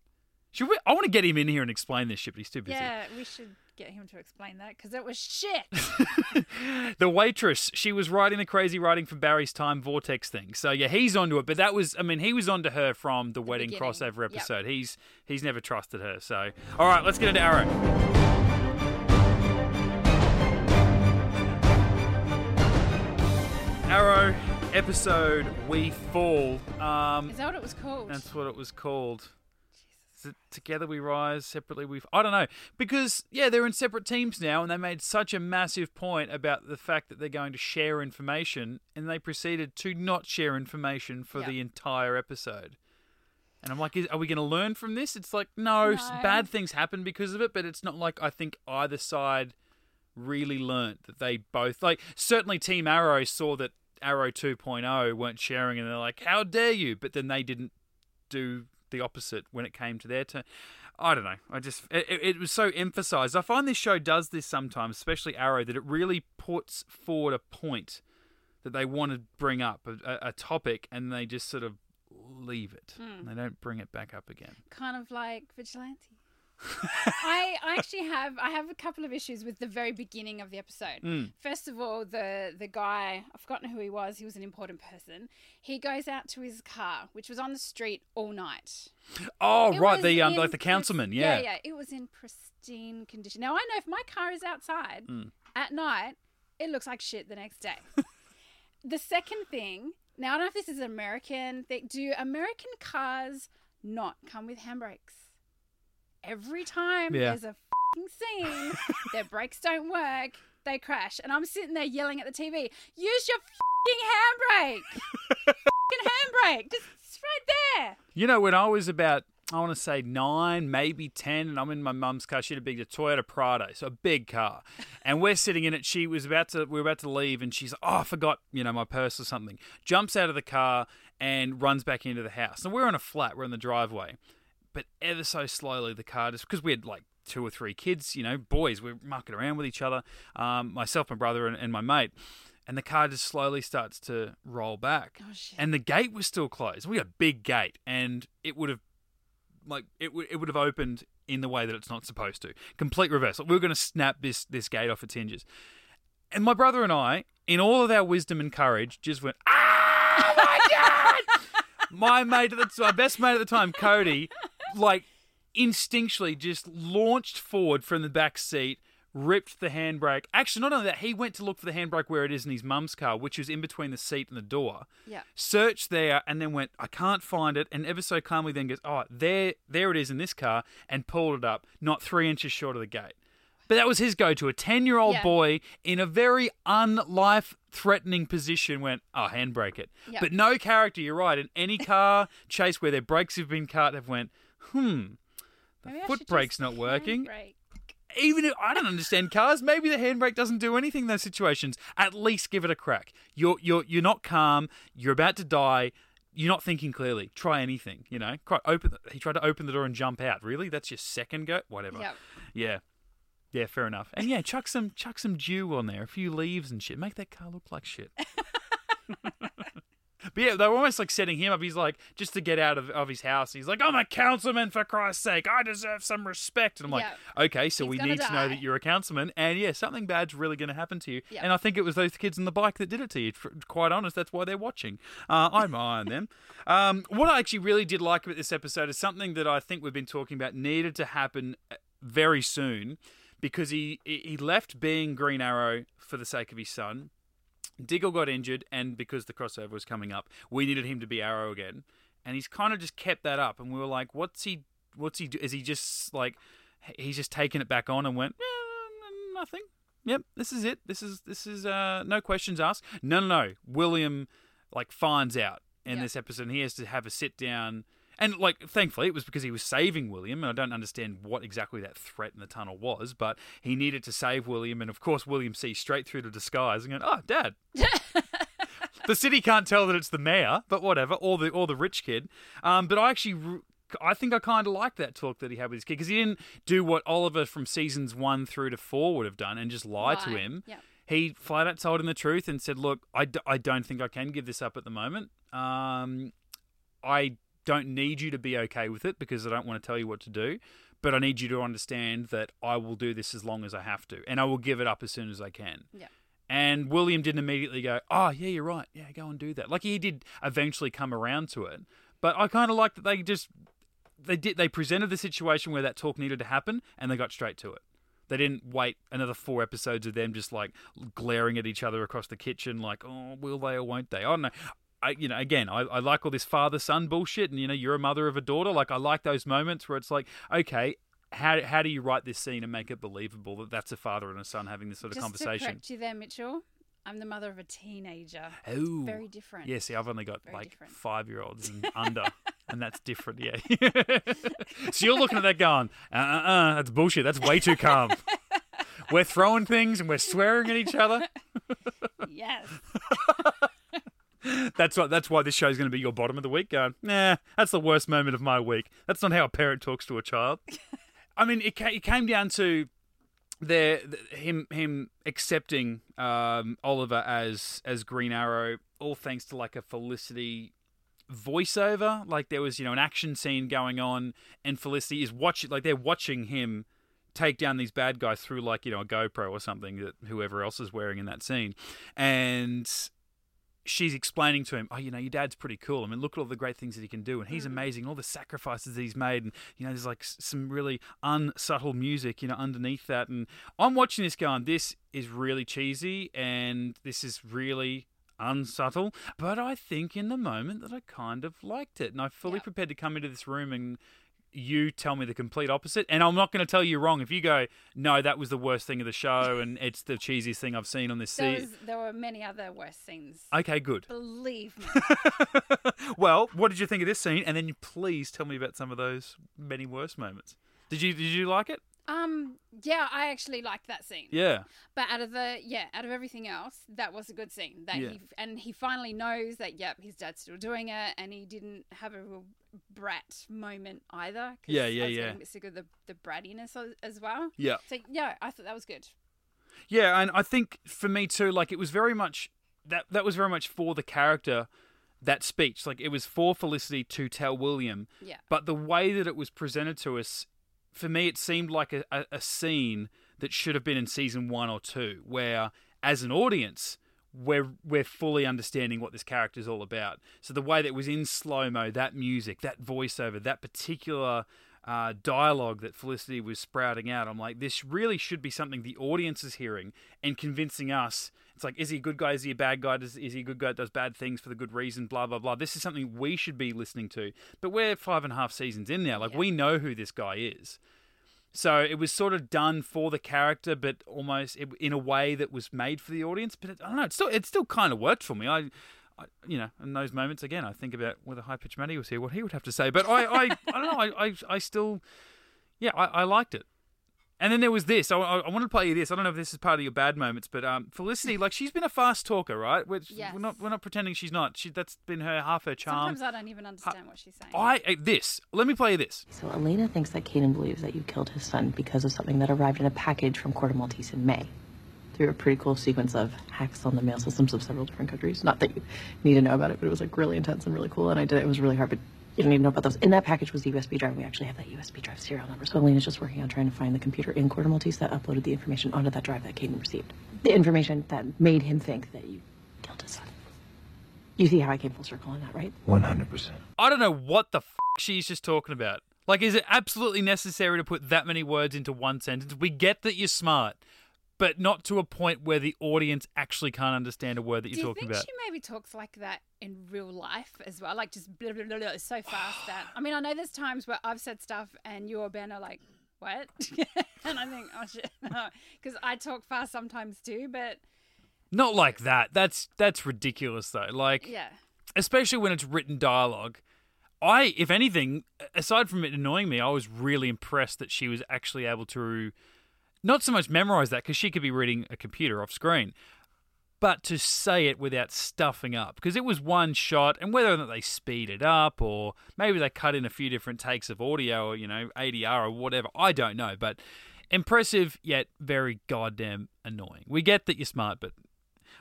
Should we? I want to get him in here and explain this shit, but he's too busy. Yeah, we should get him to explain that because it was shit. the waitress, she was writing the crazy writing from Barry's time vortex thing. So yeah, he's onto it. But that was, I mean, he was onto her from the, wedding beginning. crossover Yep. episode. He's he's never trusted her. So all right, let's get into Arrow. Arrow episode We Fall. Um, Is that what it was called? that's what it was called. It Together we rise, separately we. I don't know because yeah, they're in separate teams now, and they made such a massive point about the fact that they're going to share information, and they proceeded to not share information for Yeah. the entire episode. And I'm like, are we going to learn from this? It's like, no, No. bad things happen because of it, but it's not like I think either side really learnt that they both like. Certainly, Team Arrow saw that Arrow 2.0 weren't sharing, and they're like, how dare you? But then they didn't do the opposite when it came to their turn. I don't know. I just it, it- was so emphasized. I find this show does this sometimes, especially Arrow, that it really puts forward a point that they want to bring up a, a, a topic, and they just sort of leave it. Hmm. They don't bring it back up again. kind of like vigilante. I, I actually have I have a couple of issues with the very beginning of the episode. Mm. First of all, the the guy I've forgotten who he was. He was an important person. He goes out to his car, which was on the street all night. Oh, It right, the um, in like the councilman, yeah. yeah, yeah. It was in pristine condition. Now I know if my car is outside Mm. at night, it looks like shit the next day. the second thing, now I don't know if this is an American thing. Do American cars not come with handbrakes? Every time Yeah. there's a fing scene, their brakes don't work, they crash, and I'm sitting there yelling at the TV, "Use your fing handbrake, handbrake, just it's right there." You know, when I was about, I want to say nine, maybe 10, and I'm in my mum's car, she had a big a Toyota Prado, so a big car. And we're sitting in it. She was about to, we were about to leave, and she's like, oh, I forgot, you know, my purse or something. Jumps out of the car and runs back into the house. And we're on a flat, we're in the driveway. But ever so slowly, the car just, because we had like two or three kids, you know, boys, we're mucking around with each other, um, myself, my brother, and, and my mate. And the car just slowly starts to roll back Oh shit. and the gate was still closed. We had a big gate, and it would have, like, it would it would have opened in the way that it's not supposed to. Complete reverse. Like, we were going to snap this this gate off its hinges, and my brother and I, in all of our wisdom and courage, just went, "Ah, my God!" my mate at the my best mate at the time, Cody, like instinctually just launched forward from the back seat, ripped the handbrake. Actually, not only that, he went to look for the handbrake where it is in his mum's car, which was in between the seat and the door. Yeah. Searched there and then went, I can't find it. And ever so calmly then goes, Oh, there, there it is in this car, and pulled it up, not three inches short of the gate. But that was his go-to. A ten-year-old Yeah. boy in a very unlife-threatening position went, "Oh, handbrake it." But no character. You're right. In any car chase where their brakes have been cut, have went, "Hmm, the Maybe foot brake's not working." handbrake. Even if I don't understand cars, maybe the handbrake doesn't do anything in those situations. At least give it a crack. You're you're you're not calm. You're about to die. You're not thinking clearly. Try anything. You know. Cry- Open. The, he tried to open the door and jump out. Really? That's your second go. Whatever. Yep. Yeah. Yeah, fair enough. And yeah, chuck some chuck some dew on there, a few leaves and shit. Make that car look like shit. but yeah, they were almost like setting him up. He's like, just to get out of, of his house, he's like, I'm a councilman for Christ's sake. I deserve some respect. And I'm like, okay, so He's we need to know that you're a councilman. And yeah, something bad's really going to happen to you. Yeah. And I think it was those kids on the bike that did it to you. For, quite honest, that's why they're watching. Uh, I admire them. Um, what I actually really did like about this episode is something that I think we've been talking about needed to happen uh, very soon because he he left being Green Arrow for the sake of his son. Diggle got injured, and because the crossover was coming up, we needed him to be Arrow again. And he's kind of just kept that up, and we were like, "What's he? What's he? Do? Is he just like he's just taken it back on and went "Yeah, nothing? Yep, this is it. This is this is uh, no questions asked. No, no, no. William like finds out in Yeah. this episode. And he has to have a sit down. And like, thankfully, it was because he was saving William, and I don't understand what exactly that threat in the tunnel was, but he needed to save William, and of course, William sees straight through the disguise and going, "Oh, Dad." the city can't tell that it's the mayor, but whatever, or the or the rich kid. Um, but I actually, I think I kind of like that talk that he had with his kid because he didn't do what Oliver from seasons one through to four would have done and just lie to him. Yep. He flat out told him the truth and said, "Look, I, d- I don't think I can give this up at the moment. Um, I don't need you to be okay with it because I don't want to tell you what to do." But I need you to understand that I will do this as long as I have to, and I will give it up as soon as I can. Yeah. And William didn't immediately go, "Oh, yeah, you're right. Yeah, go and do that." Like he did eventually come around to it. But I kind of like that they just they did they presented the situation where that talk needed to happen and they got straight to it. They didn't wait another four episodes of them just like glaring at each other across the kitchen, like, "Oh, will they or won't they?" Oh, I don't know. I, you know, again, I, I like all this father son bullshit, and you know, you're a mother of a daughter. Like, I like those moments where it's like, okay, how how do you write this scene and make it believable that that's a father and a son having this sort of Just to conversation? correct you there, Mitchell. I'm the mother of a teenager. Oh, Very different. Yeah, see, I've only got Very like five year olds and under, and that's different, yeah. so you're looking at that going, uh uh uh, that's bullshit. That's way too calm. we're throwing things and we're swearing at each other. Yes. That's what. That's why this show is going to be your bottom of the week. Going, nah, that's the worst moment of my week. That's not how a parent talks to a child. I mean, it, ca- it came down to their th- him him accepting um, Oliver as as Green Arrow, all thanks to like a Felicity voiceover. Like there was you know an action scene going on, and Felicity is watching. Like they're watching him take down these bad guys through like you know a GoPro or something that whoever else is wearing in that scene, and she's explaining to him, oh, you know, your dad's pretty cool. I mean, look at all the great things that he can do, and he's mm. amazing. All the sacrifices that he's made, and you know, there's like some really unsubtle music, you know, underneath that. And I'm watching this going, this is really cheesy, and this is really unsubtle. But I think in the moment that I kind of liked it, and I fully Yeah. prepared to come into this room and. You tell me the complete opposite, and I'm not going to tell you wrong. If you go, no, that was the worst thing of the show, and it's the cheesiest thing I've seen on this There, season. there were many other worse scenes. Okay, good. Believe me. well, what did you think of this scene? And then you please tell me about some of those many worse moments. Did you did you like it? Um, yeah, I actually liked that scene. Yeah. But out of the yeah, out of everything else, that was a good scene. That Yeah. he and he finally knows that yep, his dad's still doing it, and he didn't have a real brat moment either. Yeah, yeah, I was yeah. Getting sick of the the brattiness as- as well. Yeah. So yeah, I thought that was good. Yeah, and I think for me too, like it was very much that that was very much for the character that speech. Like it was for Felicity to tell William, Yeah. but the way that it was presented to us, for me, it seemed like a, a, a scene that should have been in season one or two, where as an audience. We're we're fully understanding what this character is all about. So the way that was in slow mo, that music, that voiceover, that particular uh, dialogue that Felicity was sprouting out, I'm like, this really should be something the audience is hearing and convincing us. It's like, is he a good guy? Is he a bad guy? Does, is he a good guy that does bad things for the good reason? Blah, blah, blah. This is something we should be listening to. But we're five and a half seasons in now. Like, Yeah. we know who this guy is. So it was sort of done for the character, but almost it, in a way that was made for the audience. But it, I don't know. It still, it still kind of worked for me. I, I, you know, in those moments again, I think about whether High Pitch Matty was here, what he would have to say. But I, I, I don't know. I, I, I still, yeah, I, I liked it. And then there was this. I, I, I wanted to play you this. I don't know if this is part of your bad moments, but um, Felicity, like she's been a fast talker, right? Which Yes. we're not we're not pretending she's not. She that's been her half her charm. Sometimes I don't even understand what she's saying. I uh, this. Let me play you this. So Alena thinks that Cayden believes that you killed his son because of something that arrived in a package from Corte Maltese in May. Through a pretty cool sequence of hacks on the mail systems of several different countries. Not that you need to know about it, but it was like really intense and really cool. And I did it. It was really hard, but you don't need to know about those. In that package was the USB drive. We actually have that USB drive serial number. So Alena's just working on trying to find the computer in Corte Maltese that uploaded the information onto that drive that Cayden received. The information that made him think that you killed his son. You see how I came full circle on that, right? 100%. I don't know what the f- she's just talking about. Like, is it absolutely necessary to put that many words into one sentence? We get that you're smart, but not to a point where the audience actually can't understand a word that you're you talking think about. she maybe talks like that in real life as well? Like just blah, blah, blah, blah, so fast that. I mean, I know there's times where I've said stuff and you or Ben are like, what? and I think, oh shit. Because I talk fast sometimes too, but Not like that. That's that's ridiculous though. Like, yeah. especially when it's written dialogue. I, if anything, aside from it annoying me, I was really impressed that she was actually able to not so much memorize that because she could be reading a computer off screen, but to say it without stuffing up because it was one shot, and whether or not they speed it up or maybe they cut in a few different takes of audio or you know ADR or whatever, I don't know, but impressive yet very goddamn annoying. We get that you're smart, but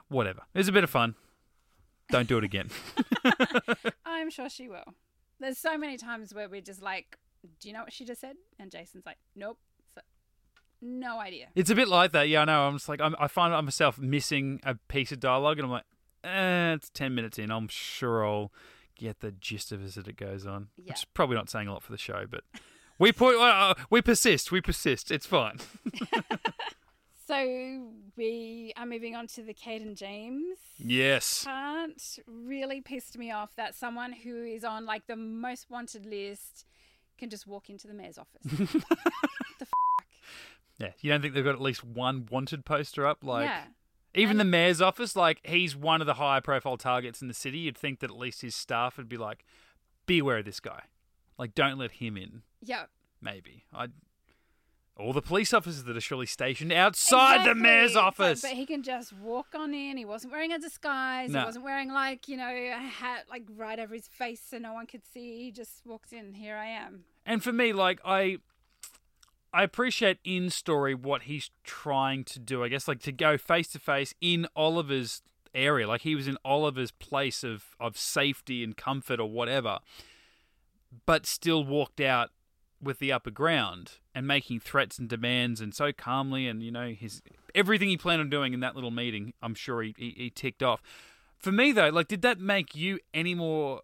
whatever. It was a bit of fun. Don't do it again. I'm sure she will. There's so many times where we're just like, do you know what she just said? And Jason's like, nope. No idea. It's a bit like that, yeah. I know. I'm just like I'm, I find myself missing a piece of dialogue, and I'm like, eh, it's ten minutes in. I'm sure I'll get the gist of it as it goes on. Yeah. Which is probably not saying a lot for the show, but we put uh, we persist. We persist. It's fine. So we are moving on to the Cayden James yes. part. Really pissed me off that someone who is on like the most wanted list can just walk into the mayor's office. the fuck? Yeah. You don't think they've got at least one wanted poster up? Like yeah. even the mayor's office, like he's one of the higher profile targets in the city. You'd think that at least his staff would be like, beware of this guy. Like, don't let him in. Yeah. Maybe. I. All the police officers that are surely stationed outside the mayor's office. But, but he can just walk on in. He wasn't wearing a disguise. No. He wasn't wearing like, you know, a hat like right over his face so no one could see. He just walked in. Here I am. And for me, like I, I appreciate in story what he's trying to do. I guess like to go face to face in Oliver's area, like he was in Oliver's place of of safety and comfort or whatever, but still walked out with the upper ground and making threats and demands and so calmly and you know his everything he planned on doing in that little meeting i'm sure he, he, he ticked off for me though like did that make you any more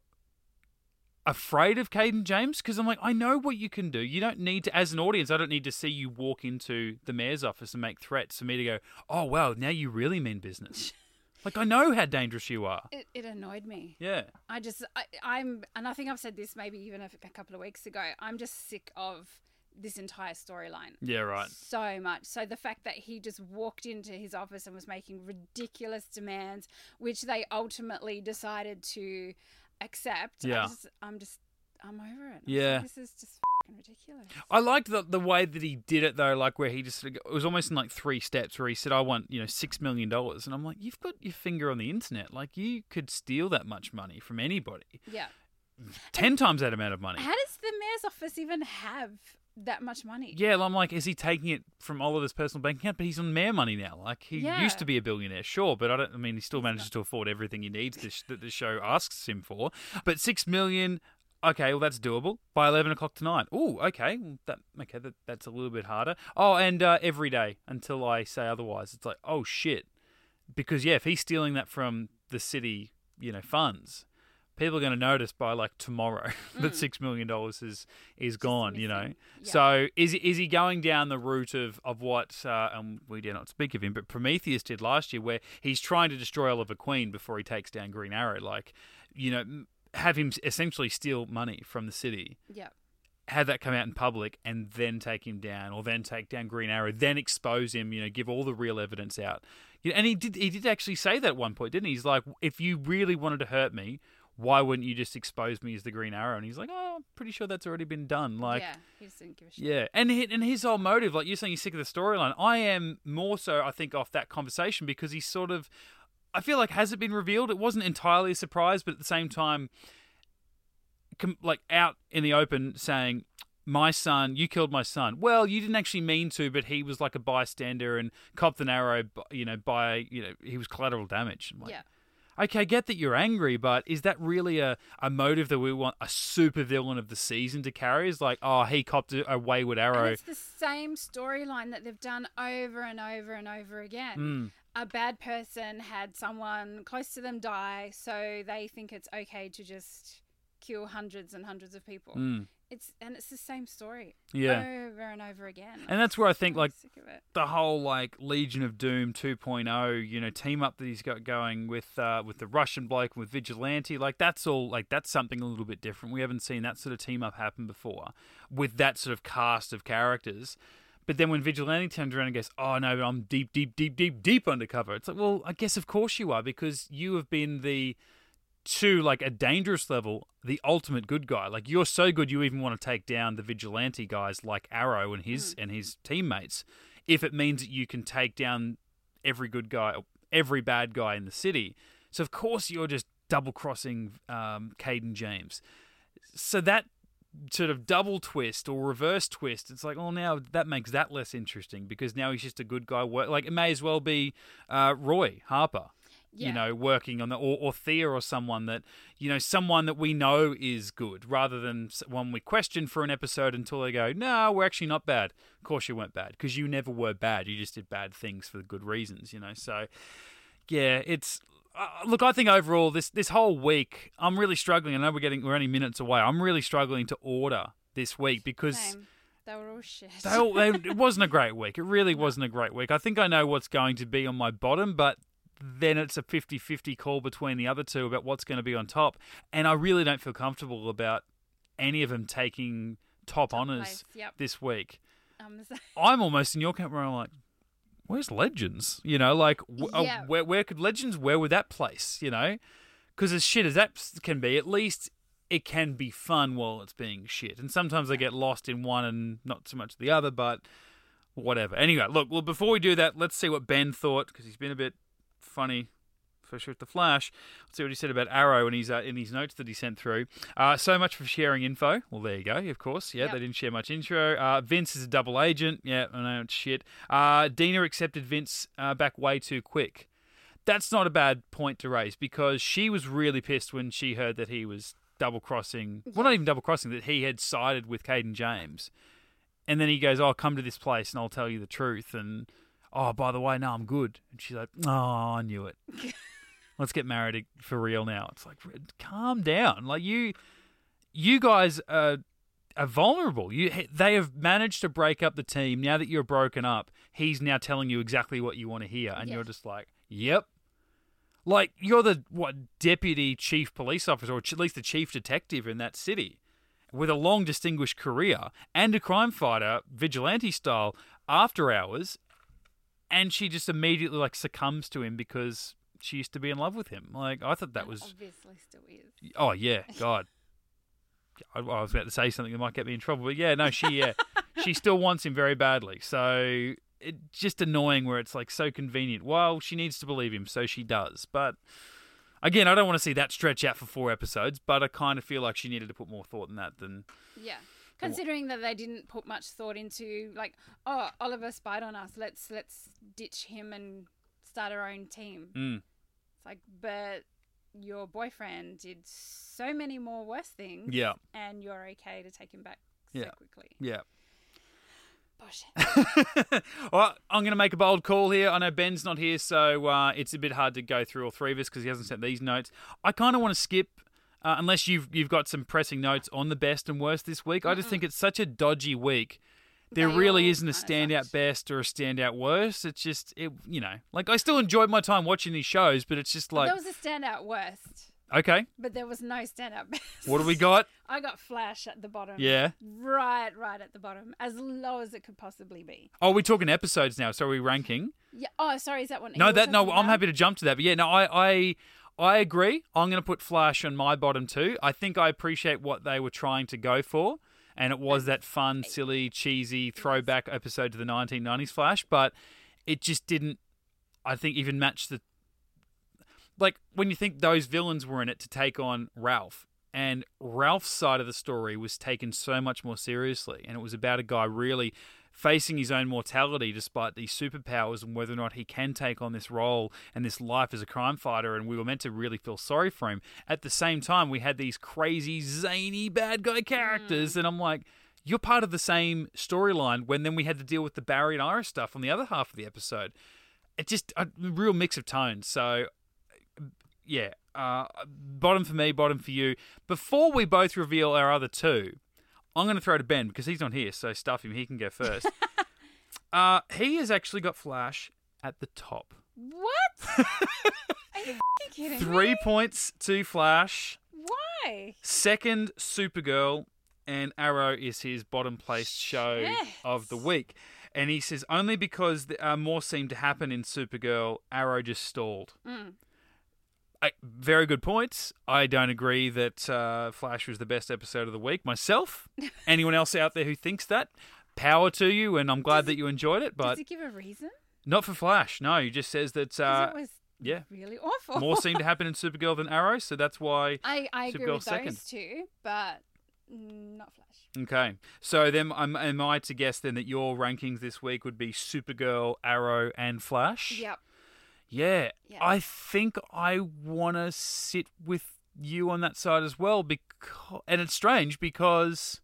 afraid of Cayden James because I'm like, I know what you can do. You don't need to, as an audience, I don't need to see you walk into the mayor's office and make threats for me to go, oh, well, now you really mean business. like, I know how dangerous you are. It, it annoyed me. Yeah. I just, I, I'm, and I think I've said this maybe even a, a couple of weeks ago. I'm just sick of this entire storyline. Yeah, right. So much. So the fact that he just walked into his office and was making ridiculous demands, which they ultimately decided to accept. Yeah. I just, I'm just, I'm over it. I'm Yeah. like, this is just ridiculous. I liked the, the way that he did it, though, like where he just, it was almost in like three steps where he said, I want, you know, $6 million. And I'm like, you've got your finger on the internet. Like, you could steal that much money from anybody. Yeah. 10 times that amount of money. How does the mayor's office even have that much money? Yeah, I'm like, is he taking it from Oliver's personal bank account? But he's on mayor money now. Like he Yeah. used to be a billionaire, sure, but I don't. I mean, he still manages to afford everything he needs this, that the show asks him for. But six million, okay, well that's doable by eleven o'clock tonight. Oh, okay, well, that okay, that, that's a little bit harder. Oh, and uh, every day until I say otherwise. It's like, oh shit, because yeah, if he's stealing that from the city, you know, funds. People are going to notice by like tomorrow that six million dollars is is gone. You know. Yeah. so is is he going down the route of of what uh, and we dare not speak of him, but Prometheus did last year, where he's trying to destroy Oliver Queen before he takes down Green Arrow, like you know, have him essentially steal money from the city, Yeah. have that come out in public, and then take him down, or then take down Green Arrow, then expose him, you know, give all the real evidence out. And he did he did actually say that at one point, didn't he? He's like, if you really wanted to hurt me. Why wouldn't you just expose me as the Green Arrow? And he's like, "Oh, I'm pretty sure that's already been done." Like, yeah. He just didn't give a shit. yeah, and and his whole motive, like you're saying, he's sick of the storyline. I am more so, I think, off that conversation because he's sort of, I feel like, has it been revealed? It wasn't entirely a surprise, but at the same time, com- like out in the open saying, "My son, you killed my son." Well, you didn't actually mean to, but he was like a bystander and copped an arrow. You know, by you know, he was collateral damage. Like, Yeah. Okay, I get that you're angry, but is that really a, a motive that we want a super villain of the season to carry? Is like, oh, he copped a, a wayward And arrow. it's the same storyline that they've done over and over and over again. Mm. A bad person had someone close to them die, so they think it's okay to just kill hundreds and hundreds of people. Mm. It's and it's the same story Yeah. over and over again. And that's where I think, like, sick of it. the whole like Legion of Doom 2.0, you know, team up that he's got going with uh, with the Russian bloke with Vigilante, like that's all like that's something a little bit different. We haven't seen that sort of team up happen before with that sort of cast of characters. But then when Vigilante turns around and goes, "Oh no, but I'm deep, deep, deep, deep, deep undercover," it's like, well, I guess of course you are because you have been the to like a dangerous level, the ultimate good guy. Like you're so good, you even want to take down the vigilante guys like Arrow and his and his teammates. If it means that you can take down every good guy, every bad guy in the city, so of course you're just double crossing um, Cayden James. So that sort of double twist or reverse twist, it's like, oh, now that makes that less interesting because now he's just a good guy. Like it may as well be uh, Roy Harper you know, working on the or, or Thea or someone that you know, someone that we know is good, rather than one we question for an episode until they go, no, we're actually not bad. Of course, you weren't bad because you never were bad. You just did bad things for good reasons, you know. So, yeah, it's. Uh, look, I think overall this this whole week, I'm really struggling. I know we're getting we're only minutes away. I'm really struggling to order this week because Same. They were all shit. they all, they, it wasn't a great week. It really wasn't a great week. I think I know what's going to be on my bottom, but then it's a 50 50 call between the other two about what's going to be on top. And I really don't feel comfortable about any of them taking top, honours yep. this week. Um, same. I'm almost in your camp where I'm like, where's Legends? You know, like, wh- uh, where, where could Legends, where would that place, you know? Because as shit as that can be, at least it can be fun while it's being shit. And sometimes I get lost in one and not so much the other, but whatever. Anyway, look, well, before we do that, let's see what Ben thought, because he's been a bit funny for sure with the Flash. Let's see what he said about Arrow in his uh, in his notes that he sent through. Uh, so much for sharing info. Well, there you go. Of course, yeah, Yep. they didn't share much intro. Uh, Vince is a double agent. Yeah, I know it's shit. Uh, Dinah accepted Vince uh, back way too quick. That's not a bad point to raise because she was really pissed when she heard that he was double crossing. Well, not even double crossing. That he had sided with Cayden James, and then he goes, "Oh, come to this place and I'll tell you the truth." And oh, by the way, no, I'm good. And she's like, "Oh, I knew it." let's get married for real now. It's like, calm down. Like you, you guys are, are vulnerable. You, they have managed to break up the team. Now that you're broken up, he's now telling you exactly what you want to hear, and Yeah. you're just like, yep. Like you're the what deputy chief police officer, or ch- at least the chief detective in that city, with a long distinguished career and a crime fighter, vigilante style, after hours, and she just immediately like succumbs to him because she used to be in love with him. Like I thought that was obviously still is. oh yeah, God. I, I was about to say something that might get me in trouble, but yeah, no, she yeah, she still wants him very badly. So it's just annoying where it's like so convenient. Well, she needs to believe him, so she does. But again, I don't want to see that stretch out for four episodes. But I kind of feel like she needed to put more thought in that than Yeah. Considering that they didn't put much thought into like, oh, Oliver spied on us. Let's let's ditch him and start our own team. Mm. It's like, but your boyfriend did so many more worse things. Yeah. And you're okay to take him back so Yeah. quickly. yeah. Well, I'm going to make a bold call here. I know Ben's not here, so uh, it's a bit hard to go through all three of us because he hasn't sent these notes. I kind of want to skip, uh, unless you've you've got some pressing notes on the best and worst this week. I just think it's such a dodgy week. There They really isn't a standout best or a standout worst. It's just it, you know, like I still enjoyed my time watching these shows, but it's just like there was a standout worst, okay, but there was no standout best. what do we got? I got Flash at the bottom. Yeah. Right, right at the bottom, as low as it could possibly be. Oh, we're talking episodes now, so are we ranking? Yeah. Oh, sorry. Is that one? No, that no. talking I'm happy to jump to that, but yeah, no, I I I agree. I'm going to put Flash on my bottom too. I think I appreciate what they were trying to go for, and it was that fun, silly, cheesy throwback episode to the 1990s Flash, but it just didn't. I think even match the like when you think those villains were in it to take on Ralph. And Ralph's side of the story was taken so much more seriously, and it was about a guy really facing his own mortality despite these superpowers and whether or not he can take on this role and this life as a crime fighter. And we were meant to really feel sorry for him. At the same time we had these crazy zany bad guy characters. And i'm like you're part of the same storyline when then we had to deal with the barry and iris stuff on the other half of the episode. It just a real mix of tones. So yeah, uh, bottom for me, bottom for you. Before we both reveal our other two, I'm going to throw to Ben because he's not here, so stuff him. He can go first. uh, he has actually got Flash at the top. What? Are you kidding Three me? points to Flash. Why? Second, Supergirl, and Arrow is his bottom placed show of the week. And he says only because the, uh, more seemed to happen in Supergirl, Arrow just stalled. I, very good points. I don't agree that uh, Flash was the best episode of the week myself. Anyone else out there who thinks that, power to you, and I'm glad that you enjoyed it. But Does he give a reason? not for Flash. No, he just says that. uh, it was yeah, really awful. more seemed to happen in Supergirl than Arrow, so that's why I, I agree with second. those two, but not Flash. Okay, so then am, am I to guess then that your rankings this week would be Supergirl, Arrow, and Flash? Yep. Yeah, Yeah. I think I want to sit with you on that side as well. Because and it's strange because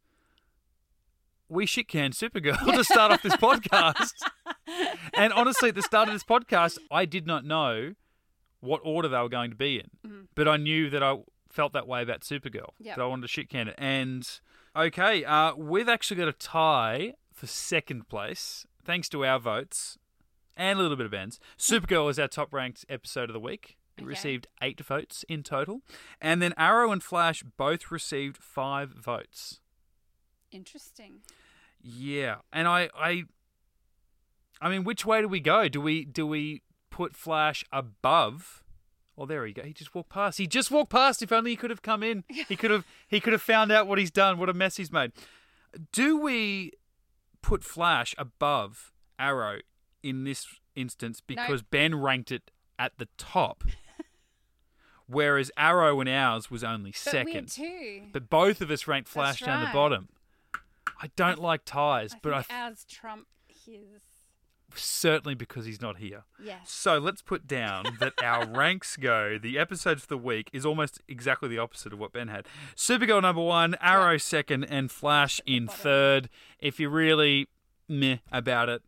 we shit can Supergirl to start off this podcast. and honestly, at the start of this podcast, I did not know what order they were going to be in, but I knew that I felt that way about Supergirl. Yep. That I wanted to shit can it. And okay, uh, we've actually got a tie for second place, thanks to our votes and a little bit of Ben's. Supergirl is our top ranked episode of the week. It Okay. received eight votes in total. And then Arrow and Flash both received five votes. Interesting. Yeah. And I I I mean, which way do we go? Do we do we put Flash above Oh, there he go. He just walked past. He just walked past. If only he could have come in. He could have. He could have found out what he's done. What a mess he's made. Do we put Flash above Arrow in this instance because Ben ranked it at the top, whereas Arrow and ours was only But second. two. But both of us ranked Flash That's down the bottom. I don't like ties, I but I think ours trump his. certainly because he's not here. Yes. So let's put down that our ranks go. The episodes for the week is almost exactly the opposite of what Ben had. Supergirl number one, Arrow second, and Flash in third. If you're really meh about it,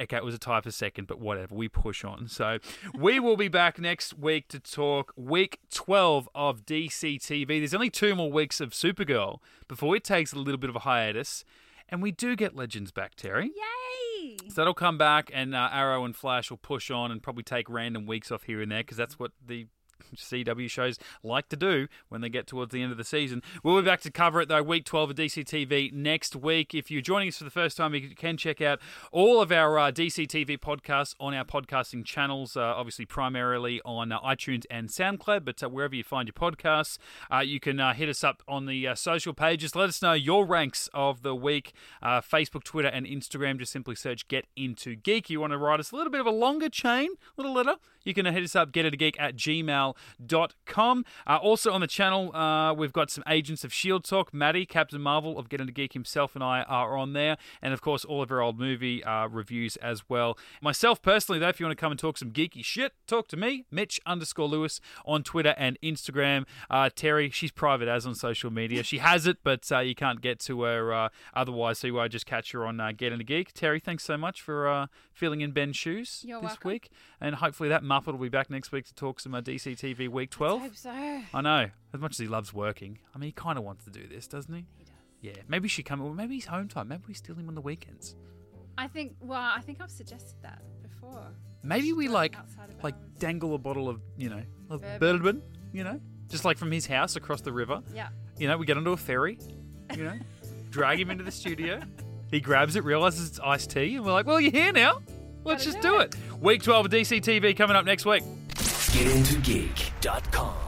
okay, it was a tie for second, but whatever. We push on. So we will be back next week to talk week 12 of DCTV. There's only two more weeks of Supergirl before it takes a little bit of a hiatus. And we do get Legends back, Terry. Yay! So that'll come back, and uh, Arrow and Flash will push on and probably take random weeks off here and there because that's what the CW shows like to do when they get towards the end of the season. We'll be back to cover it though, week 12 of DCTV next week. If you're joining us for the first time, you can check out all of our uh, DCTV podcasts on our podcasting channels, uh, obviously primarily on uh, iTunes and SoundCloud, but uh, wherever you find your podcasts, uh, you can uh, hit us up on the social pages. Let us know your ranks of the week. Facebook, Twitter, and Instagram. Just simply search Get Into Geek. You want to write us a little bit of a longer chain, little letter, you can hit us up, getintogeek at gmail.com. Uh, also on the channel, uh, we've got some Agents of S.H.I.E.L.D. talk. Maddie, Captain Marvel of Get Into Geek himself, and I are on there. And of course, all of our old movie uh, reviews as well. Myself personally, though, if you want to come and talk some geeky shit, talk to me, Mitch underscore Lewis on Twitter and Instagram. Uh, Terry, she's private as on social media. She has it, but uh, you can't get to her uh, otherwise, so I just catch her on uh, Get Into Geek. Terry, thanks so much for uh, filling in Ben's shoes You're this welcome. week. And hopefully that Will be back next week to talk some uh, DCTV Week 12. I hope so. I know. As much as he loves working, I mean, he kind of wants to do this, doesn't he? He does. Yeah. Maybe she come. Well, maybe he's home time. Maybe we steal him on the weekends. I think. Well, I think I've suggested that before. Maybe we like like hours. dangle a bottle of you know of Bourbon. bourbon, you know, just like from his house across the river. Yeah. You know, we get onto a ferry, you know, drag him into the studio. He grabs it, realizes it's iced tea, and we're like, "Well, you're here now. Let's just do do it." it." Week 12 of DCTV coming up next week. GetIntoGeek.com.